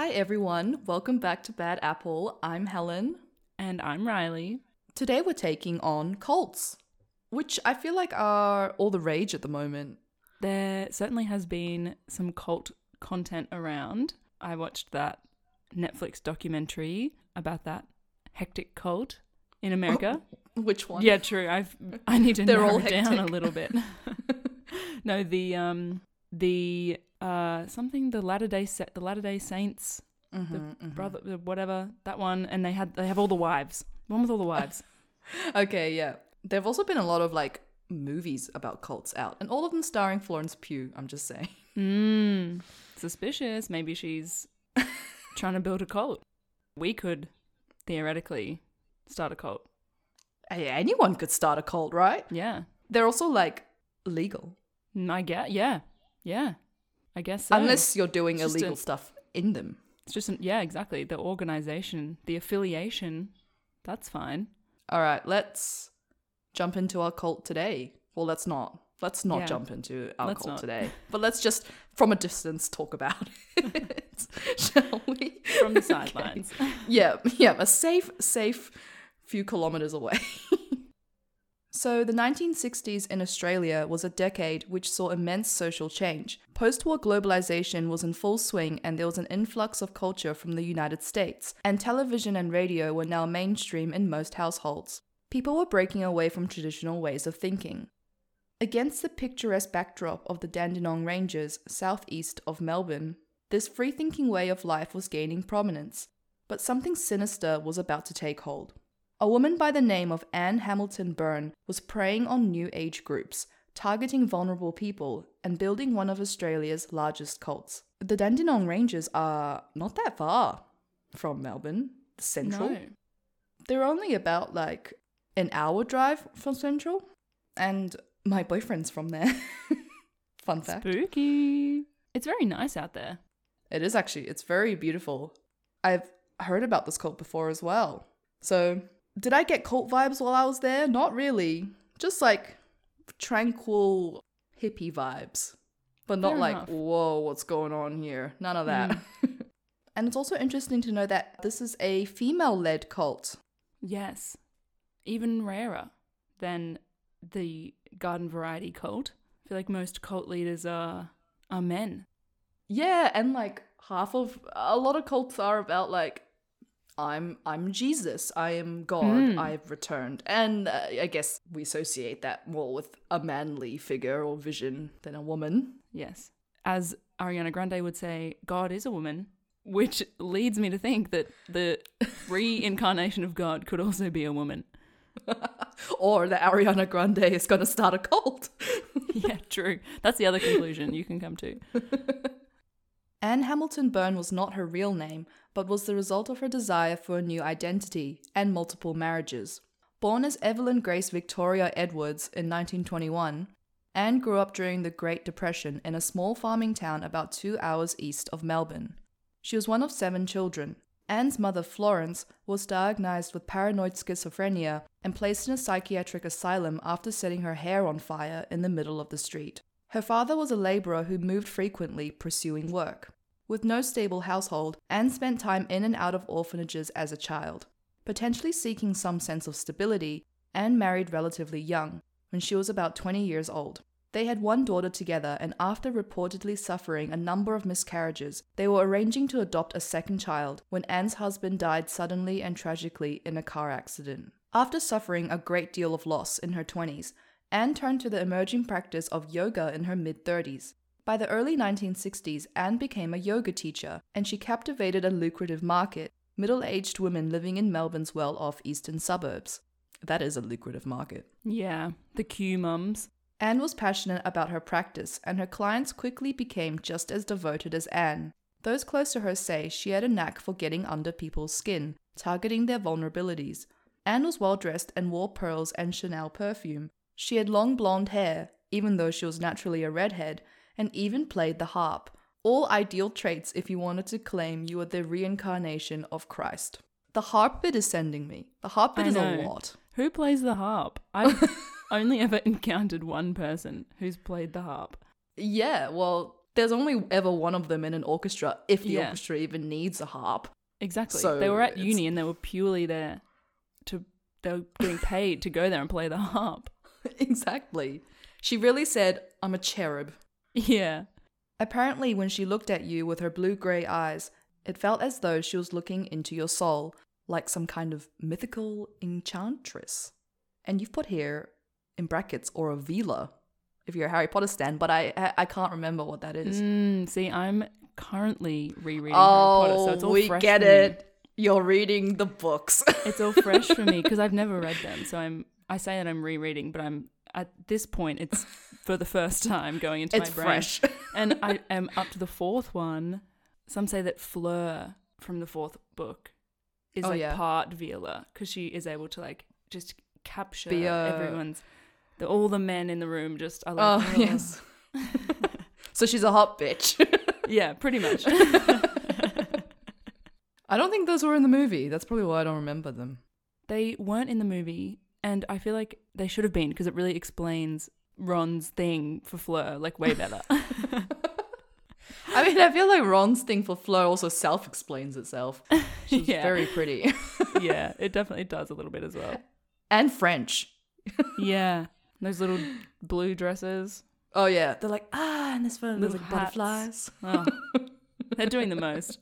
Hi, everyone. Welcome back to Bad Apple. I'm Helen. And I'm Riley. Today we're taking on cults, which I feel like are all the rage at the moment. There certainly has been some cult content around. I watched that Netflix documentary about that hectic cult in America. Which one? Yeah, true. I've I need to They're narrow all it down a little bit. no, the um the uh something the Latter Day Sa- the Latter Day Saints Mhm, the mhm. brother the whatever that one and they had they have all the wives one with all the wives Okay, yeah. There have also been a lot of like movies about cults out, and all of them starring Florence Pugh. I'm just saying. mm, suspicious maybe she's trying to build a cult we could theoretically start a cult anyone could start a cult, right? yeah They're also like legal, Mm, I get yeah yeah I guess so. unless you're doing It's illegal a- stuff in them. it's just an, yeah exactly the organization the affiliation that's fine All right, let's jump into our cult today. Well, let's not. Let's not Yeah. jump into our Let's cult not. today. But let's just, from a distance, talk about it, shall we? from the Okay. sidelines Yeah, yeah, a safe, safe few kilometers away. so, the 1960s in Australia was a decade which saw immense social change. Post war globalization was in full swing, and there was an influx of culture from the United States, and television and radio were now mainstream in most households. People were breaking away from traditional ways of thinking. Against the picturesque backdrop of the Dandenong Ranges, southeast of Melbourne, this free thinking way of life was gaining prominence but something sinister was about to take hold. A woman by the name of Anne Hamilton Byrne was preying on new age groups, targeting vulnerable people, and building one of Australia's largest cults. The Dandenong Ranges are not that far from Melbourne, central. no They're only about like an hour drive from central, and my boyfriend's from there. Fun fact. spooky it's very nice out there It is actually. It's very beautiful. I've heard about this cult before as well. So, did I get cult vibes while I was there? Not really. Just like tranquil hippie vibes. But not Fair like, enough. whoa, what's going on here? None of that. Mm. and it's also interesting to know that this is a female led cult. Yes. Even rarer than the garden variety cult. I feel like most cult leaders are are men. Yeah, and like half of a lot of cults are about like I'm I'm Jesus, I am God, Mm. I've returned. And uh, I guess we associate that more with a manly figure or vision than a woman. Yes. As Ariana Grande would say, God is a woman, which leads me to think that the reincarnation of God could also be a woman. or that Ariana Grande is going to start a cult. yeah, true. That's the other conclusion you can come to. Anne Hamilton Byrne was not her real name, but was the result of her desire for a new identity and multiple marriages. Born as Evelyn Grace Victoria Edwards in 1921, Anne grew up during the Great Depression in a small farming town about two hours east of Melbourne. She was one of seven children. Anne's mother, Florence, was diagnosed with paranoid schizophrenia and placed in a psychiatric asylum after setting her hair on fire in the middle of the street. Her father was a labourer who moved frequently, pursuing work. With no stable household, Anne spent time in and out of orphanages as a child. Potentially seeking some sense of stability, Anne married relatively young, when she was about 20 years old. They had one daughter together, and after reportedly suffering a number of miscarriages, they were arranging to adopt a second child when Anne's husband died suddenly and tragically in a car accident. After suffering a great deal of loss in her 20s, Anne turned to the emerging practice of yoga in her mid 30s. By the early 1960s, Anne became a yoga teacher, and she captivated a lucrative market middle aged women living in Melbourne's well off eastern suburbs. That is a lucrative market. Yeah, the Kew mums. Anne was passionate about her practice, and her clients quickly became just as devoted as Anne. Those close to her say she had a knack for getting under people's skin, targeting their vulnerabilities. Anne was well dressed and wore pearls and Chanel perfume. She had long blonde hair, even though she was naturally a redhead, and even played the harp. All ideal traits if you wanted to claim you were the reincarnation of Christ. The harp bit is sending me. The harp bit I is a lot. Who plays the harp? I've only ever encountered one person who's played the harp. Yeah, well, there's only ever one of them in an orchestra if the Yeah. orchestra even needs a harp. Exactly. So they were at it's- uni and they were purely there to they were getting paid to go there and play the harp. exactly. She really said, I'm a cherub. Yeah. Apparently, when she looked at you with her blue grey eyes, it felt as though she was looking into your soul, like some kind of mythical enchantress. And you've put here, in brackets, or a Veela, if you're a Harry Potter stan, but I I, I can't remember what that is. Mm, see, I'm currently rereading oh, Harry Potter, so it's all we fresh get for me. it. You're reading the books. It's all fresh for me because I've never read them. So I'm I say that I'm rereading, but I'm at this point it's for the first time going into it's my brain. fresh. And I am up to the fourth one. Some say that Fleur from the fourth book is Oh, like yeah. part Veela because she is able to like just capture a- everyone's. The, all the men in the room just are like, oh, "Oh." yes. so she's a hot bitch. yeah, pretty much. I don't think those were in the movie. That's probably why I don't remember them. they weren't in the movie, and I feel like they should have been because it really explains Ron's thing for Fleur like way better. I mean, I feel like Ron's thing for Fleur also self explains itself. She's Yeah. very pretty. yeah, it definitely does a little bit as well. and French. Yeah, those little blue dresses. Oh, yeah. They're like, ah, and this one, there's Little like butterflies. Oh, they're doing the most.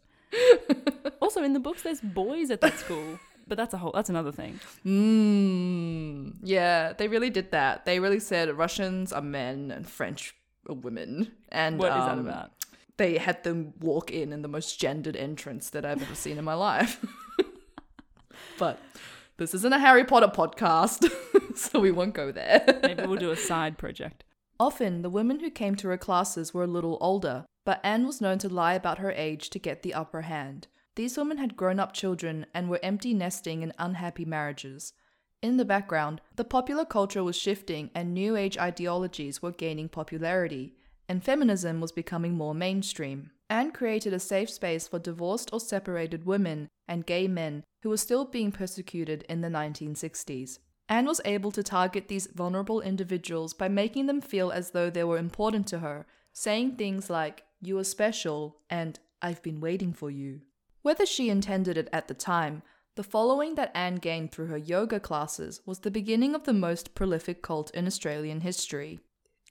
Also, in the books, there's boys at that school, but that's a whole that's another thing. Mmm. Yeah, they really did that. They really said Russians are men and French are women. And What is that um, about? They had them walk in in the most gendered entrance that I've ever seen in my life. but this isn't a Harry Potter podcast, so we won't go there. Maybe we'll do a side project. Often, the women who came to her classes were a little older, but Anne was known to lie about her age to get the upper hand. These women had grown up children and were empty nesting in unhappy marriages. In the background, the popular culture was shifting and New Age ideologies were gaining popularity, and feminism was becoming more mainstream. Anne created a safe space for divorced or separated women and gay men who were still being persecuted in the 1960s. Anne was able to target these vulnerable individuals by making them feel as though they were important to her, saying things like, You are special, and I've been waiting for you. Whether she intended it at the time, the following that Anne gained through her yoga classes was the beginning of the most prolific cult in Australian history.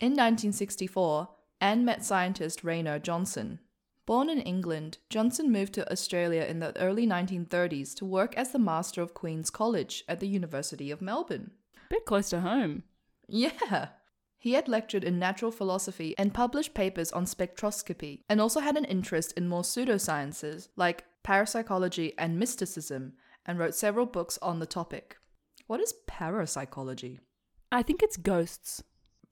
In 1964, Anne met scientist Raynor Johnson. Born in England, Johnson moved to Australia in the early 1930s to work as the master of Queen's College at the University of Melbourne. A Bit close to home. Yeah. He had lectured in natural philosophy and published papers on spectroscopy, and also had an interest in more pseudosciences like parapsychology and mysticism, and wrote several books on the topic. What is parapsychology? I think it's ghosts.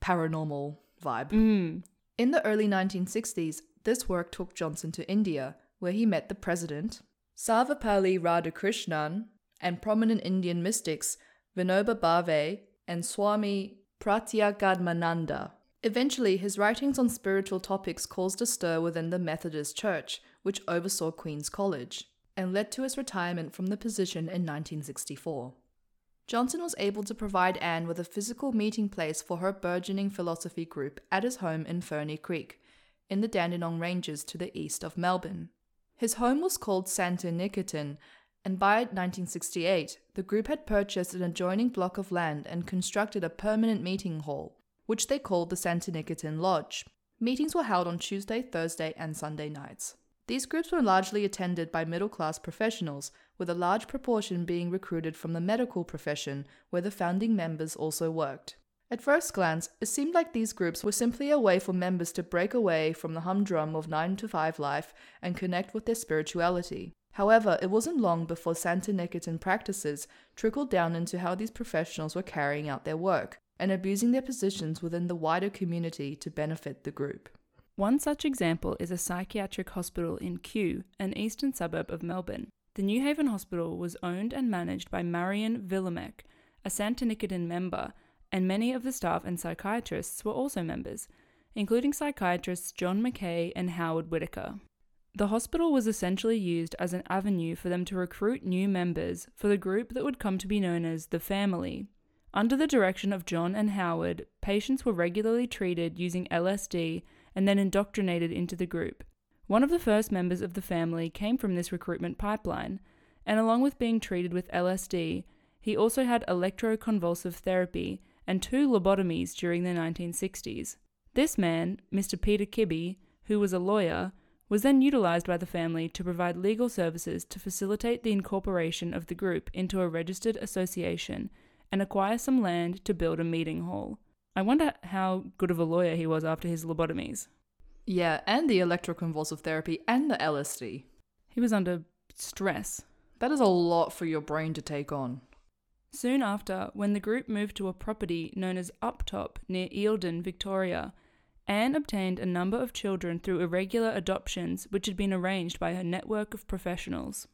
Paranormal vibe. Mm. In the early 1960s, this work took Johnson to India, where he met the president, Sarvepalli Radhakrishnan, and prominent Indian mystics Vinoba Bhave and Swami Pratyagatmananda. Eventually, his writings on spiritual topics caused a stir within the Methodist Church, which oversaw Queen's College, and led to his retirement from the position in 1964. Johnson was able to provide Anne with a physical meeting place for her burgeoning philosophy group at his home in Ferny Creek, in the Dandenong Ranges to the east of Melbourne. His home was called Santiniketan, and by 1968, the group had purchased an adjoining block of land and constructed a permanent meeting hall, which they called the Santiniketan Lodge. Meetings were held on Tuesday, Thursday, and Sunday nights. These groups were largely attended by middle class professionals, with a large proportion being recruited from the medical profession, where the founding members also worked. At first glance, it seemed like these groups were simply a way for members to break away from the humdrum of 9 to 5 life and connect with their spirituality. However, it wasn't long before Santiniketan practices trickled down into how these professionals were carrying out their work and abusing their positions within the wider community to benefit the group. One such example is a psychiatric hospital in Kew, an eastern suburb of Melbourne. The New Haven Hospital was owned and managed by Marion Villimek, a Santiniketan member, and many of the staff and psychiatrists were also members, including psychiatrists John McKay and Howard Whitaker. The hospital was essentially used as an avenue for them to recruit new members for the group that would come to be known as the Family. Under the direction of John and Howard, patients were regularly treated using LSD and then indoctrinated into the group. One of the first members of the family came from this recruitment pipeline, and along with being treated with LSD, he also had electroconvulsive therapy and two lobotomies during the 1960s. This man, Mr. Peter Kibbe, who was a lawyer, was then utilized by the family to provide legal services to facilitate the incorporation of the group into a registered association and acquire some land to build a meeting hall. I wonder how good of a lawyer he was after his lobotomies. Yeah, and the electroconvulsive therapy and the LSD. He was under stress. That is a lot for your brain to take on. Soon after, when the group moved to a property known as Uptop near Eildon, Victoria, Anne obtained a number of children through irregular adoptions which had been arranged by her network of professionals.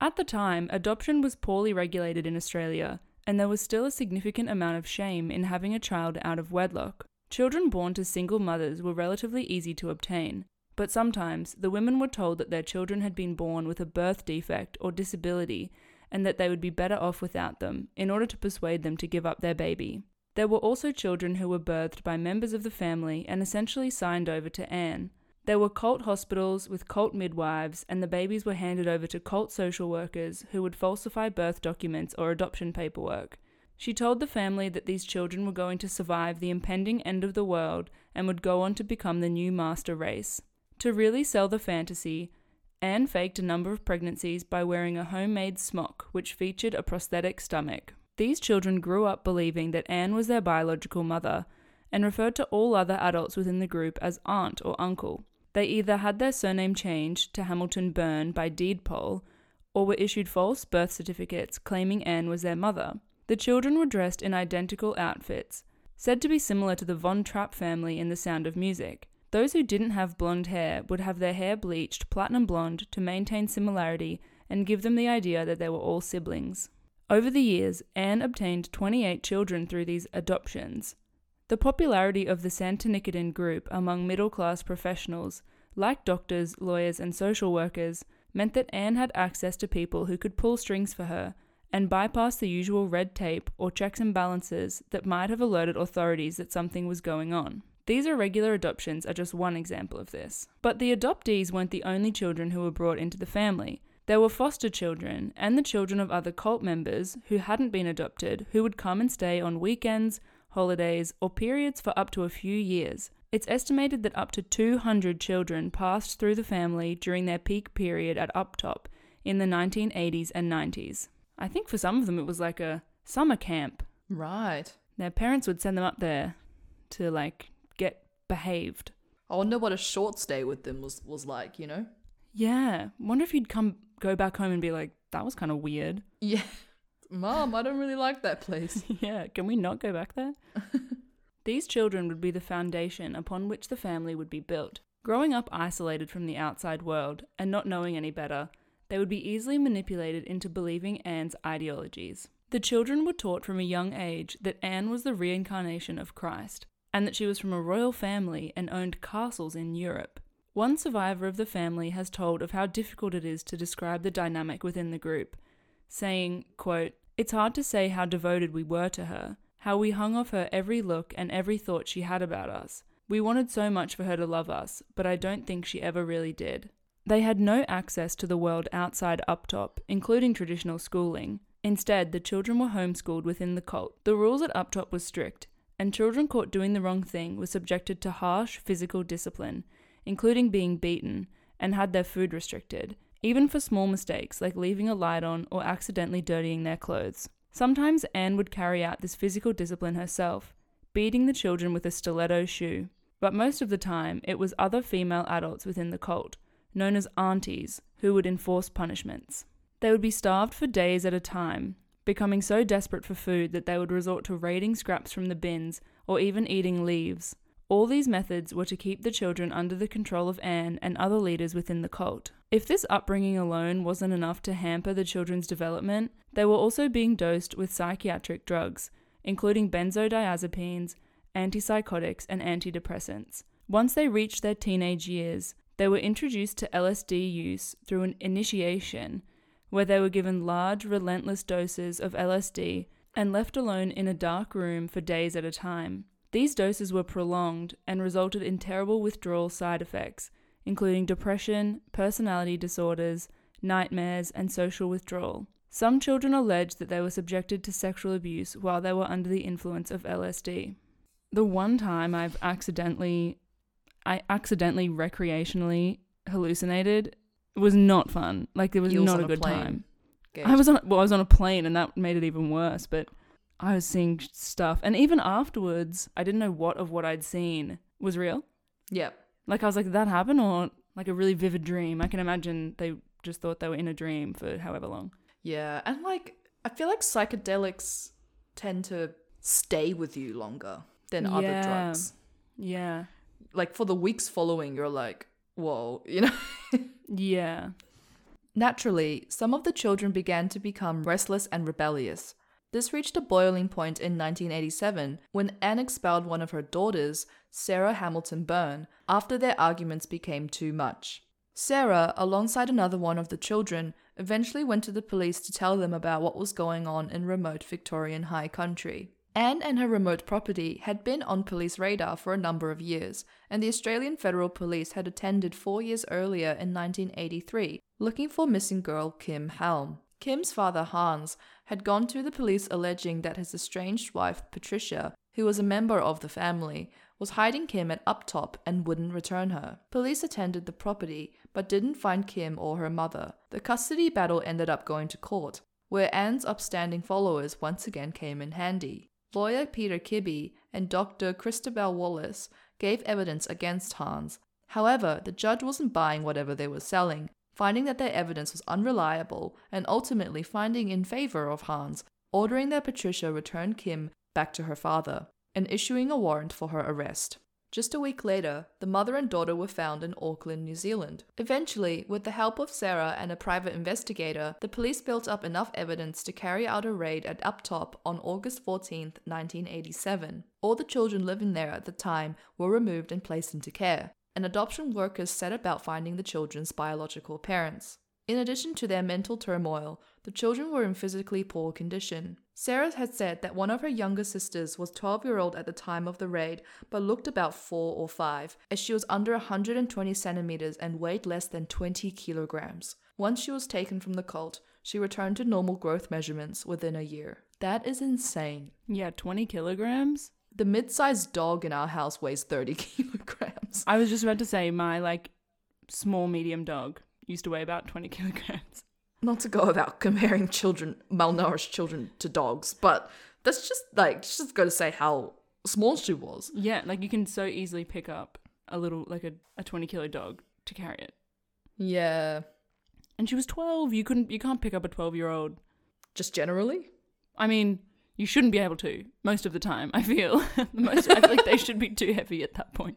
At the time, adoption was poorly regulated in Australia, and there was still a significant amount of shame in having a child out of wedlock. Children born to single mothers were relatively easy to obtain, but sometimes the women were told that their children had been born with a birth defect or disability and that they would be better off without them in order to persuade them to give up their baby. There were also children who were birthed by members of the family and essentially signed over to Anne. There were cult hospitals with cult midwives, and the babies were handed over to cult social workers who would falsify birth documents or adoption paperwork. She told the family that these children were going to survive the impending end of the world and would go on to become the new master race. To really sell the fantasy, Anne faked a number of pregnancies by wearing a homemade smock which featured a prosthetic stomach. These children grew up believing that Anne was their biological mother and referred to all other adults within the group as aunt or uncle. They either had their surname changed to Hamilton Byrne by deed poll or were issued false birth certificates claiming Anne was their mother. The children were dressed in identical outfits, said to be similar to the Von Trapp family in The Sound of Music. Those who didn't have blonde hair would have their hair bleached platinum blonde to maintain similarity and give them the idea that they were all siblings. Over the years, Anne obtained 28 children through these adoptions. The popularity of the Santiniketan group among middle class professionals, like doctors, lawyers, and social workers, meant that Anne had access to people who could pull strings for her and bypass the usual red tape or checks and balances that might have alerted authorities that something was going on. These irregular adoptions are just one example of this. But the adoptees weren't the only children who were brought into the family. There were foster children and the children of other cult members who hadn't been adopted who would come and stay on weekends, holidays, or periods for up to a few years. It's estimated that up to 200 children passed through the family during their peak period at Uptop in the 1980s and 90s. I think for some of them it was like a summer camp. Right. Their parents would send them up there to like get behaved. I wonder what a short stay with them was, was like, you know? Yeah. Wonder if you'd come go back home and be like, that was kind of weird. Yeah. Mom, I don't really like that place. yeah, can we not go back there? These children would be the foundation upon which the family would be built. Growing up isolated from the outside world and not knowing any better, they would be easily manipulated into believing Anne's ideologies. The children were taught from a young age that Anne was the reincarnation of Christ, and that she was from a royal family and owned castles in Europe. One survivor of the family has told of how difficult it is to describe the dynamic within the group, saying, quote, It's hard to say how devoted we were to her, how we hung off her every look and every thought she had about us. We wanted so much for her to love us, but I don't think she ever really did. They had no access to the world outside Uptop, including traditional schooling. Instead, the children were homeschooled within the cult. The rules at Uptop were strict, and children caught doing the wrong thing were subjected to harsh physical discipline, including being beaten, and had their food restricted, even for small mistakes like leaving a light on or accidentally dirtying their clothes. Sometimes Anne would carry out this physical discipline herself, beating the children with a stiletto shoe, but most of the time it was other female adults within the cult, known as aunties, who would enforce punishments. They would be starved for days at a time, becoming so desperate for food that they would resort to raiding scraps from the bins or even eating leaves. All these methods were to keep the children under the control of Anne and other leaders within the cult. If this upbringing alone wasn't enough to hamper the children's development, they were also being dosed with psychiatric drugs, including benzodiazepines, antipsychotics, and antidepressants. Once they reached their teenage years, they were introduced to LSD use through an initiation, where they were given large, relentless doses of LSD and left alone in a dark room for days at a time. These doses were prolonged and resulted in terrible withdrawal side effects, including depression, personality disorders, nightmares, and social withdrawal. Some children alleged that they were subjected to sexual abuse while they were under the influence of LSD. The one time I've accidentally I accidentally recreationally hallucinated was not fun. Like it was not a good time. Good. I was on well, I was on a plane and that made it even worse, but I was seeing stuff and even afterwards I didn't know what of what I'd seen was real. Yep. Like I was like, that happened or like a really vivid dream? I can imagine they just thought they were in a dream for however long. Yeah, and like I feel like psychedelics tend to stay with you longer than other drugs. Yeah. Like for the weeks following, you're like, whoa, you know. Yeah. Naturally, some of the children began to become restless and rebellious. This reached a boiling point in 1987 when Anne expelled one of her daughters, Sarah Hamilton Byrne, after their arguments became too much. Sarah, alongside another one of the children, eventually went to the police to tell them about what was going on in remote Victorian high country. Anne and her remote property had been on police radar for a number of years, and the Australian Federal Police had attended four years earlier in 1983 looking for missing girl Kim Helm. Kim's father, Hans, had gone to the police alleging that his estranged wife, Patricia, who was a member of the family, was hiding Kim at Uptop and wouldn't return her. Police attended the property but didn't find Kim or her mother. The custody battle ended up going to court, where Anne's upstanding followers once again came in handy. Lawyer Peter Kibbe and Dr. Christabel Wallace gave evidence against Hans. However, the judge wasn't buying whatever they were selling, finding that their evidence was unreliable and ultimately finding in favor of Hans, ordering that Patricia return Kim back to her father and issuing a warrant for her arrest. Just a week later, the mother and daughter were found in Auckland, New Zealand. Eventually, with the help of Sarah and a private investigator, the police built up enough evidence to carry out a raid at Uptop on August 14, 1987. All the children living there at the time were removed and placed into care, and adoption workers set about finding the children's biological parents. In addition to their mental turmoil, the children were in physically poor condition. Sarah had said that one of her younger sisters was 12 year old at the time of the raid, but looked about 4 or 5, as she was under 120 centimeters and weighed less than 20 kilograms. Once she was taken from the cult, she returned to normal growth measurements within a year. That is insane. Yeah, 20 kilograms? The mid sized dog in our house weighs 30 kilograms. I was just about to say my like small medium dog used to weigh about 20 kilograms. Not to go about comparing children, malnourished children, to dogs, but that's just like, just got to say how small she was. Yeah, like you can so easily pick up a little like a, a 20 kilo dog to carry it. Yeah. And she was 12. You couldn't you can't pick up a 12-year-old. Just generally? I mean, you shouldn't be able to most of the time, I feel. most I feel like they should be too heavy at that point.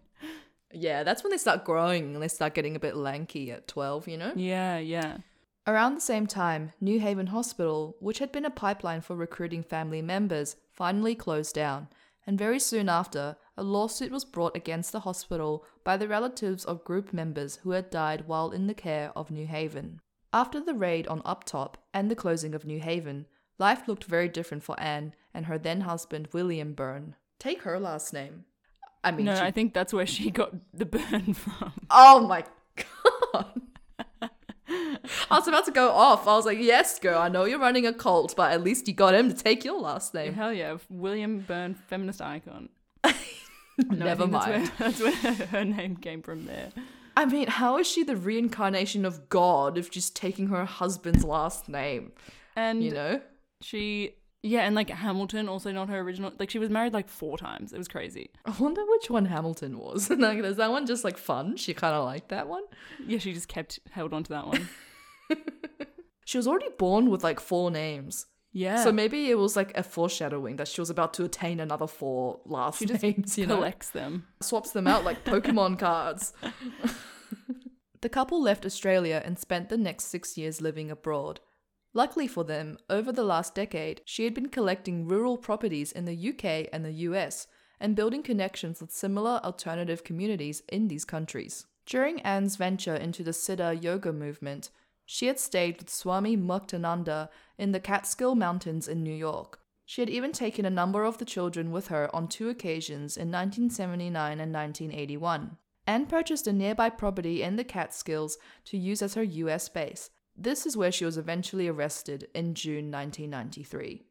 Yeah, that's when they start growing and they start getting a bit lanky at 12, you know? Yeah, yeah. Around the same time, New Haven Hospital, which had been a pipeline for recruiting family members, finally closed down, and very soon after, a lawsuit was brought against the hospital by the relatives of group members who had died while in the care of New Haven. After the raid on Uptop and the closing of New Haven, life looked very different for Anne and her then husband William Byrne. Take her last name. I mean, no, she- I think that's where she got the burn from. Oh my god. I was about to go off. I was like, yes, girl, I know you're running a cult, but at least you got him to take your last name. Hell yeah, William Byrne, feminist icon. No, Never mind. That's where, that's where her name came from there. I mean, how is she the reincarnation of God if she's taking her husband's last name? And You know? She, yeah, and like Hamilton, also not her original. Like she was married like four times. It was crazy. I wonder which one Hamilton was. like, is that one just like fun? She kind of liked that one. Yeah, she just kept held on to that one. She was already born with like four names. Yeah. So maybe it was like a foreshadowing that she was about to attain another four last She just names, you know? collects them. swaps them out like Pokemon cards. the couple left Australia and spent the next six years living abroad. Luckily for them, over the last decade, she had been collecting rural properties in the UK and the US and building connections with similar alternative communities in these countries. During Anne's venture into the Siddha yoga movement, she had stayed with Swami Muktananda in the Catskill Mountains in New York. She had even taken a number of the children with her on two occasions in 1979 and 1981. Anne purchased a nearby property in the Catskills to use as her US base. This is where she was eventually arrested in June 1993.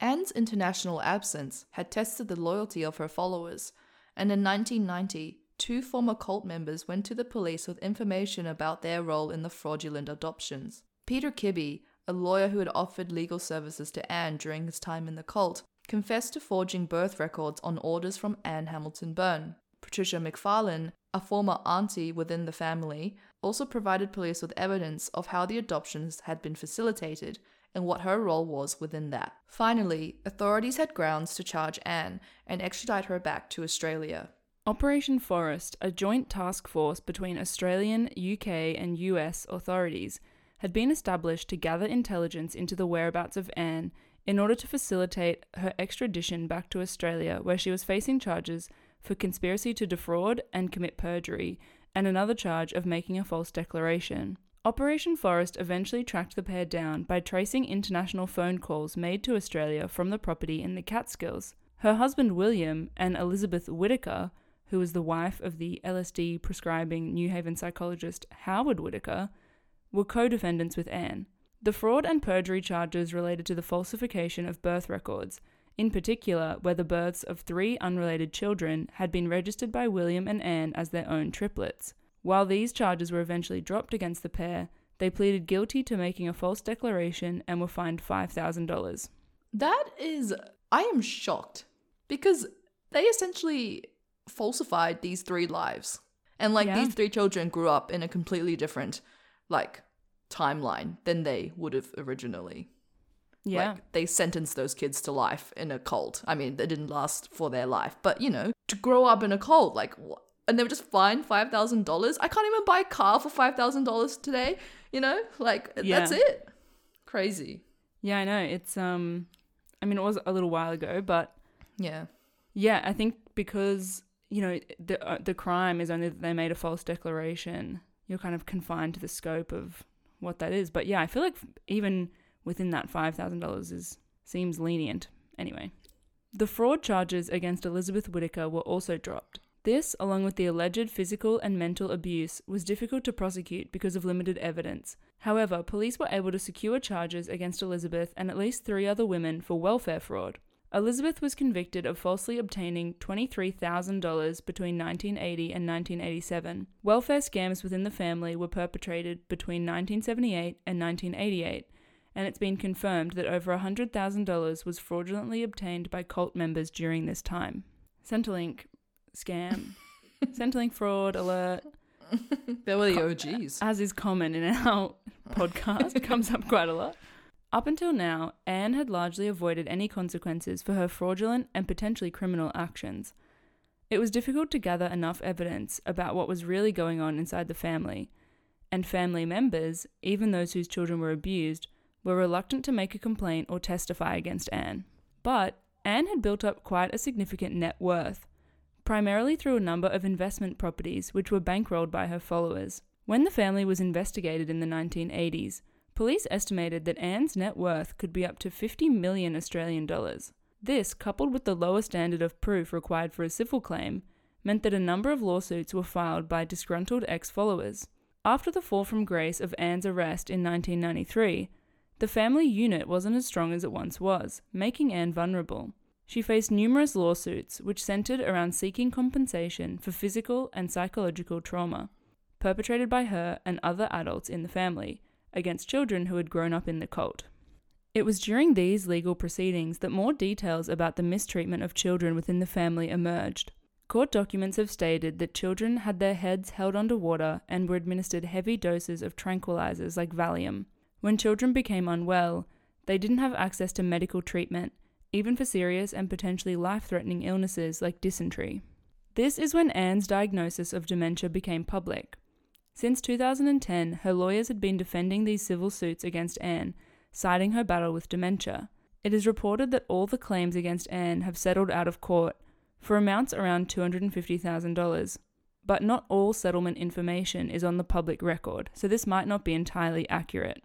Anne's international absence had tested the loyalty of her followers, and in 1990, two former cult members went to the police with information about their role in the fraudulent adoptions. Peter Kibbe, a lawyer who had offered legal services to Anne during his time in the cult, confessed to forging birth records on orders from Anne Hamilton Byrne. Patricia McFarlane, a former auntie within the family, also provided police with evidence of how the adoptions had been facilitated and what her role was within that. Finally, authorities had grounds to charge Anne and extradite her back to Australia. Operation Forest, a joint task force between Australian, UK, and US authorities, had been established to gather intelligence into the whereabouts of Anne in order to facilitate her extradition back to Australia, where she was facing charges for conspiracy to defraud and commit perjury, and another charge of making a false declaration. Operation Forest eventually tracked the pair down by tracing international phone calls made to Australia from the property in the Catskills. Her husband William and Elizabeth Whitaker, who was the wife of the LSD prescribing New Haven psychologist Howard Whitaker, were co defendants with Anne. The fraud and perjury charges related to the falsification of birth records, in particular, where the births of three unrelated children had been registered by William and Anne as their own triplets. While these charges were eventually dropped against the pair, they pleaded guilty to making a false declaration and were fined $5,000. That is, I am shocked because they essentially falsified these three lives. And like Yeah. these three children grew up in a completely different, like, timeline than they would have originally. Yeah. Like, they sentenced those kids to life in a cult. I mean, they didn't last for their life, but you know, to grow up in a cult, like, and they were just fined $5,000. I can't even buy a car for $5,000 today, you know? Like, that's it. Crazy. yeah, I know. It's, um, I mean, it was a little while ago, but Yeah. yeah, I think because, you know, the, uh, the crime is only that they made a false declaration, you're kind of confined to the scope of what that is. But yeah, I feel like even within that $5,000 is seems lenient. Anyway, the fraud charges against Elizabeth Whitaker were also dropped. This, along with the alleged physical and mental abuse, was difficult to prosecute because of limited evidence. However, police were able to secure charges against Elizabeth and at least three other women for welfare fraud. Elizabeth was convicted of falsely obtaining $23,000 between 1980 and 1987. Welfare scams within the family were perpetrated between 1978 and 1988, and it's been confirmed that over $100,000 was fraudulently obtained by cult members during this time. Centrelink scam. Centrelink fraud alert. They were the OGs. As is common in our podcast, It comes up quite a lot. Up until now, Anne had largely avoided any consequences for her fraudulent and potentially criminal actions. It was difficult to gather enough evidence about what was really going on inside the family, and family members, even those whose children were abused, were reluctant to make a complaint or testify against Anne. But Anne had built up quite a significant net worth, primarily through a number of investment properties which were bankrolled by her followers. When the family was investigated in the 1980s, police estimated that Anne's net worth could be up to 50 million Australian dollars. This, coupled with the lower standard of proof required for a civil claim, meant that a number of lawsuits were filed by disgruntled ex followers. After the fall from grace of Anne's arrest in 1993, the family unit wasn't as strong as it once was, making Anne vulnerable. She faced numerous lawsuits which centered around seeking compensation for physical and psychological trauma perpetrated by her and other adults in the family against children who had grown up in the cult. It was during these legal proceedings that more details about the mistreatment of children within the family emerged. Court documents have stated that children had their heads held under water and were administered heavy doses of tranquilizers like Valium. When children became unwell, they didn't have access to medical treatment, even for serious and potentially life threatening illnesses like dysentery. This is when Anne's diagnosis of dementia became public. Since 2010, her lawyers had been defending these civil suits against Anne, citing her battle with dementia. It is reported that all the claims against Anne have settled out of court for amounts around $250,000. But not all settlement information is on the public record, so this might not be entirely accurate.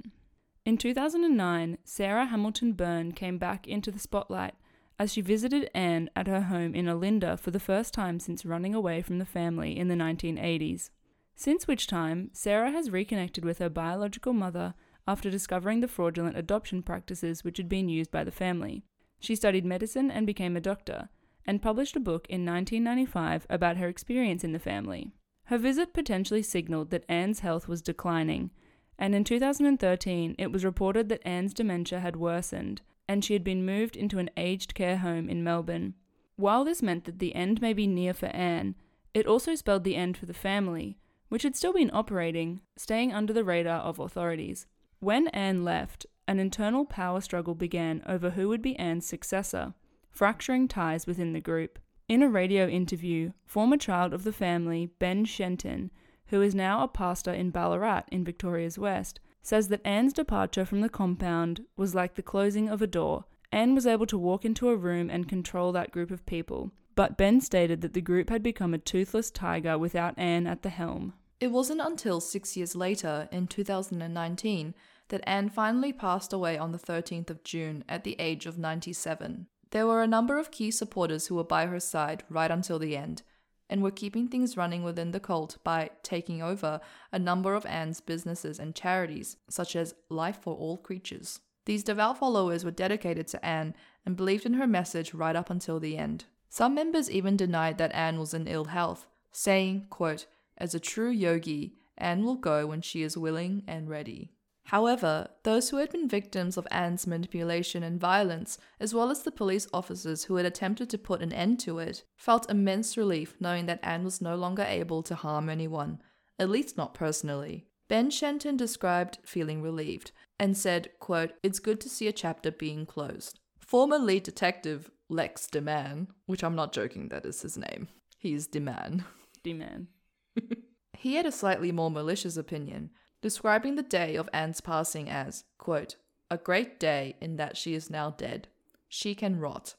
In 2009, Sarah Hamilton Byrne came back into the spotlight as she visited Anne at her home in Olinda for the first time since running away from the family in the 1980s. Since which time, Sarah has reconnected with her biological mother after discovering the fraudulent adoption practices which had been used by the family. She studied medicine and became a doctor, and published a book in 1995 about her experience in the family. Her visit potentially signaled that Anne's health was declining, and in 2013 it was reported that Anne's dementia had worsened and she had been moved into an aged care home in Melbourne. While this meant that the end may be near for Anne, it also spelled the end for the family, which had still been operating, staying under the radar of authorities. When Anne left, an internal power struggle began over who would be Anne's successor, fracturing ties within the group. In a radio interview, former child of the family, Ben Shenton, who is now a pastor in Ballarat in Victoria's West, says that Anne's departure from the compound was like the closing of a door. Anne was able to walk into a room and control that group of people, but Ben stated that the group had become a toothless tiger without Anne at the helm. It wasn't until six years later, in 2019, that Anne finally passed away on the 13th of June at the age of 97. There were a number of key supporters who were by her side right until the end, and were keeping things running within the cult by taking over a number of Anne's businesses and charities, such as Life for All Creatures. These devout followers were dedicated to Anne and believed in her message right up until the end. Some members even denied that Anne was in ill health, saying, quote, As a true yogi, Anne will go when she is willing and ready. However, those who had been victims of Anne's manipulation and violence, as well as the police officers who had attempted to put an end to it, felt immense relief knowing that Anne was no longer able to harm anyone, at least not personally. Ben Shenton described feeling relieved and said, quote, It's good to see a chapter being closed. Former lead detective Lex DeMann, which I'm not joking, that is his name. He is DeMann. D-man. he had a slightly more malicious opinion, describing the day of Anne's passing as, quote, a great day in that she is now dead. She can rot.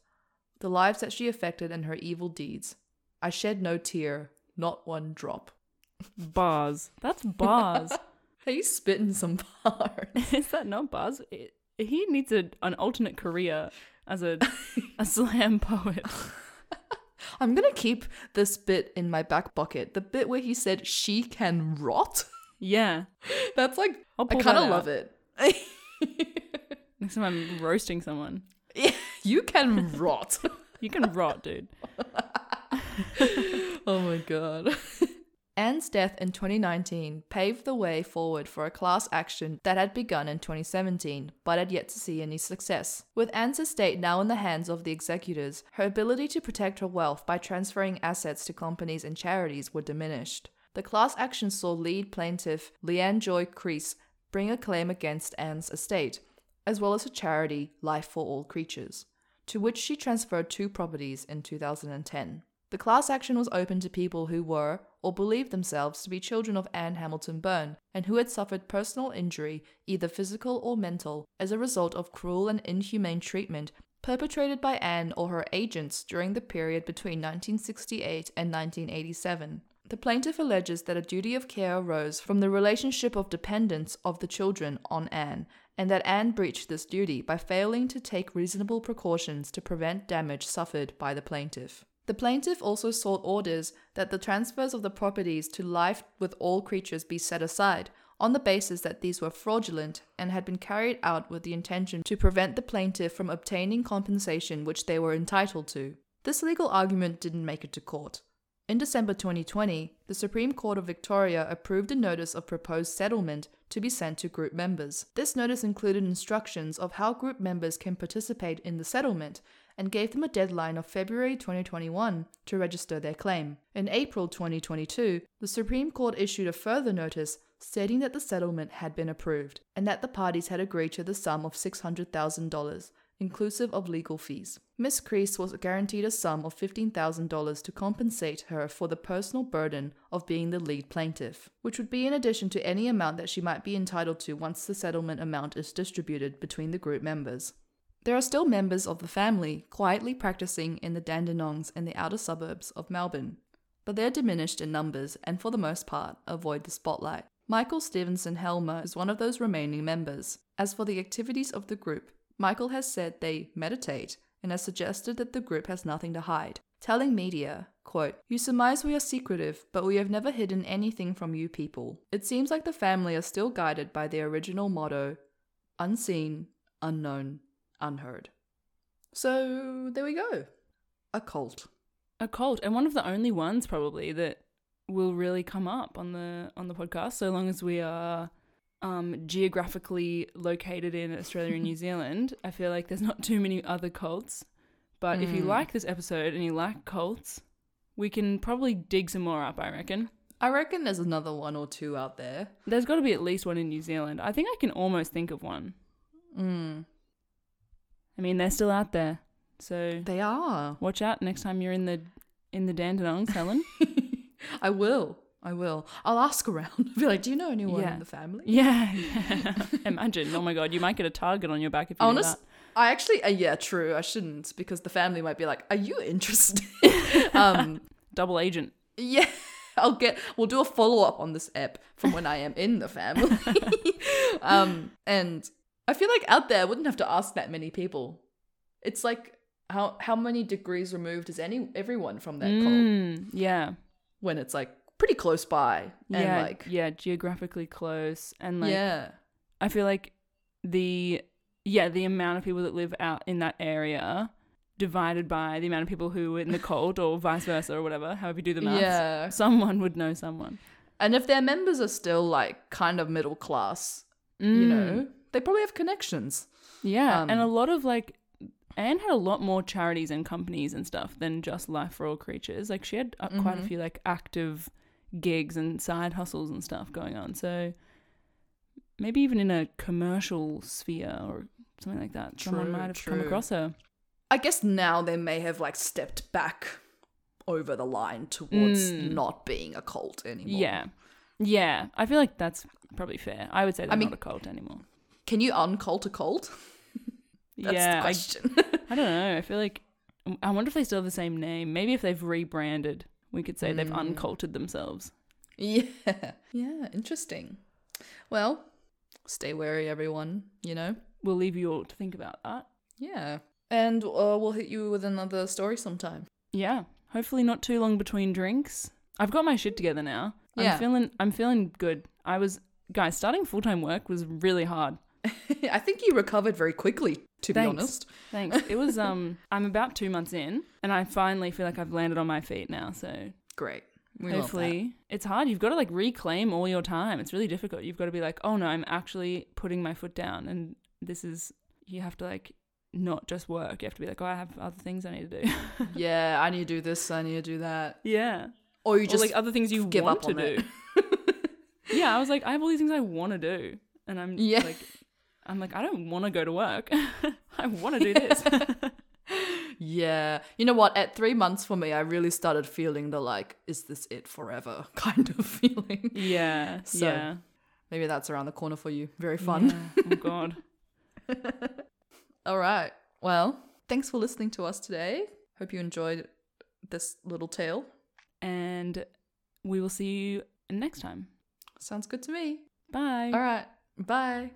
The lives that she affected and her evil deeds. I shed no tear, not one drop. Bars. That's bars. you spitting some bars. Is that not bars? It- he needs a, an alternate career as a, a slam poet. I'm gonna keep this bit in my back pocket. The bit where he said she can rot. Yeah. That's like I kind of love it. Next time I'm roasting someone. Yeah, you can rot. You can rot, dude. oh my god. Anne's death in 2019 paved the way forward for a class action that had begun in 2017 but had yet to see any success. With Anne's estate now in the hands of the executors, her ability to protect her wealth by transferring assets to companies and charities were diminished. The class action saw lead plaintiff Leanne Joy Crease bring a claim against Anne's estate, as well as her charity Life for All Creatures, to which she transferred two properties in 2010. The class action was open to people who were, or believed themselves to be children of Anne Hamilton Byrne, and who had suffered personal injury, either physical or mental, as a result of cruel and inhumane treatment perpetrated by Anne or her agents during the period between 1968 and 1987. The plaintiff alleges that a duty of care arose from the relationship of dependence of the children on Anne, and that Anne breached this duty by failing to take reasonable precautions to prevent damage suffered by the plaintiff. The plaintiff also sought orders that the transfers of the properties to life with all creatures be set aside, on the basis that these were fraudulent and had been carried out with the intention to prevent the plaintiff from obtaining compensation which they were entitled to. This legal argument didn't make it to court. In December 2020, the Supreme Court of Victoria approved a notice of proposed settlement to be sent to group members. This notice included instructions of how group members can participate in the settlement and gave them a deadline of February 2021 to register their claim. In April 2022, the Supreme Court issued a further notice stating that the settlement had been approved and that the parties had agreed to the sum of $600,000 inclusive of legal fees. Miss Crease was guaranteed a sum of $15,000 to compensate her for the personal burden of being the lead plaintiff, which would be in addition to any amount that she might be entitled to once the settlement amount is distributed between the group members. There are still members of the family quietly practicing in the Dandenongs and the outer suburbs of Melbourne, but they're diminished in numbers and for the most part avoid the spotlight. Michael Stevenson Helmer is one of those remaining members. As for the activities of the group, Michael has said they meditate and has suggested that the group has nothing to hide, telling media, quote, You surmise we are secretive, but we have never hidden anything from you people. It seems like the family are still guided by their original motto unseen, unknown, unheard. So there we go. A cult. A cult, and one of the only ones probably that will really come up on the on the podcast, so long as we are um, geographically located in Australia and New Zealand. I feel like there's not too many other cults. But if you Mm. like this episode and you like cults, we can probably dig some more up, I reckon. I reckon there's another one or two out there. There's got to be at least one in New Zealand. I think I can almost think of one. Mm. I mean, they're still out there. So They are. watch out next time you're in the in the Dandenongs, Helen. I will. I will. I'll ask around. Be like, do you know anyone Yeah. in the family? yeah, yeah. Imagine. Oh my god, you might get a target on your back if you do Honest, that. I actually, uh, yeah, true. I shouldn't because the family might be like, "Are you interested?" um, Double agent. yeah, I'll get. We'll do a follow up on this app from when I am in the family. um, and I feel like out there, I wouldn't have to ask that many people. It's like how how many degrees removed is any everyone from that cult Mm, yeah. when it's like pretty close by and yeah, like yeah, geographically close, and like yeah, I feel like the yeah the amount of people that live out in that area divided by the amount of people who are in the cult or vice versa or whatever, however you do the maths. yeah. Someone would know someone. And if their members are still like kind of middle class, you Mm. know, they probably have connections. Yeah, and a Um, lot of like Anne had a lot more charities and companies and stuff than just Life for All Creatures. Like she had uh, quite a Mhm. few like active gigs and side hustles and stuff going on. So maybe even in a commercial sphere or something like that, someone might have come across her. I guess now they may have like stepped back over the line towards Mm. not being a cult anymore. Yeah, yeah. I feel like that's probably fair. I would say they're mean- not a cult anymore. Can you uncult a cult? That's yeah, the I, question. I don't know. I feel like I wonder if they still have the same name. Maybe if they've rebranded, we could say they've uncultured themselves. yeah. Yeah, interesting. Well, stay wary, everyone, you know? We'll leave you all to think about that. Yeah. And uh, we'll hit you with another story sometime. Yeah, hopefully not too long between drinks. I've got my shit together now. Yeah. I'm feeling I'm feeling good. I was guys, starting full-time work was really hard. I think you recovered very quickly, to be honest. Thanks. It was um I'm about 2 months in and I finally feel like I've landed on my feet now, so Great. We hopefully it's hard. You've got to like reclaim all your time. It's really difficult. You've got to be like, "Oh no, I'm actually putting my foot down and this is you have to like not just work. You have to be like, "Oh, I have other things I need to do." yeah, I need to do this, I need to do that. yeah. Or you Or just like other things you give want up to on do. it. yeah, I was like, I have all these things I want to do, and I'm Yeah. like, I'm like, I don't want to go to work. I want to do this. Yeah. You know what? At three months for me, I really started feeling the like, is this it forever kind of feeling. yeah, So, yeah, Maybe that's around the corner for you. Very fun. Yeah. Oh god. All right. Well, thanks for listening to us today. Hope you enjoyed this little tale. And we will see you next time. Sounds good to me. Bye. All right. Bye.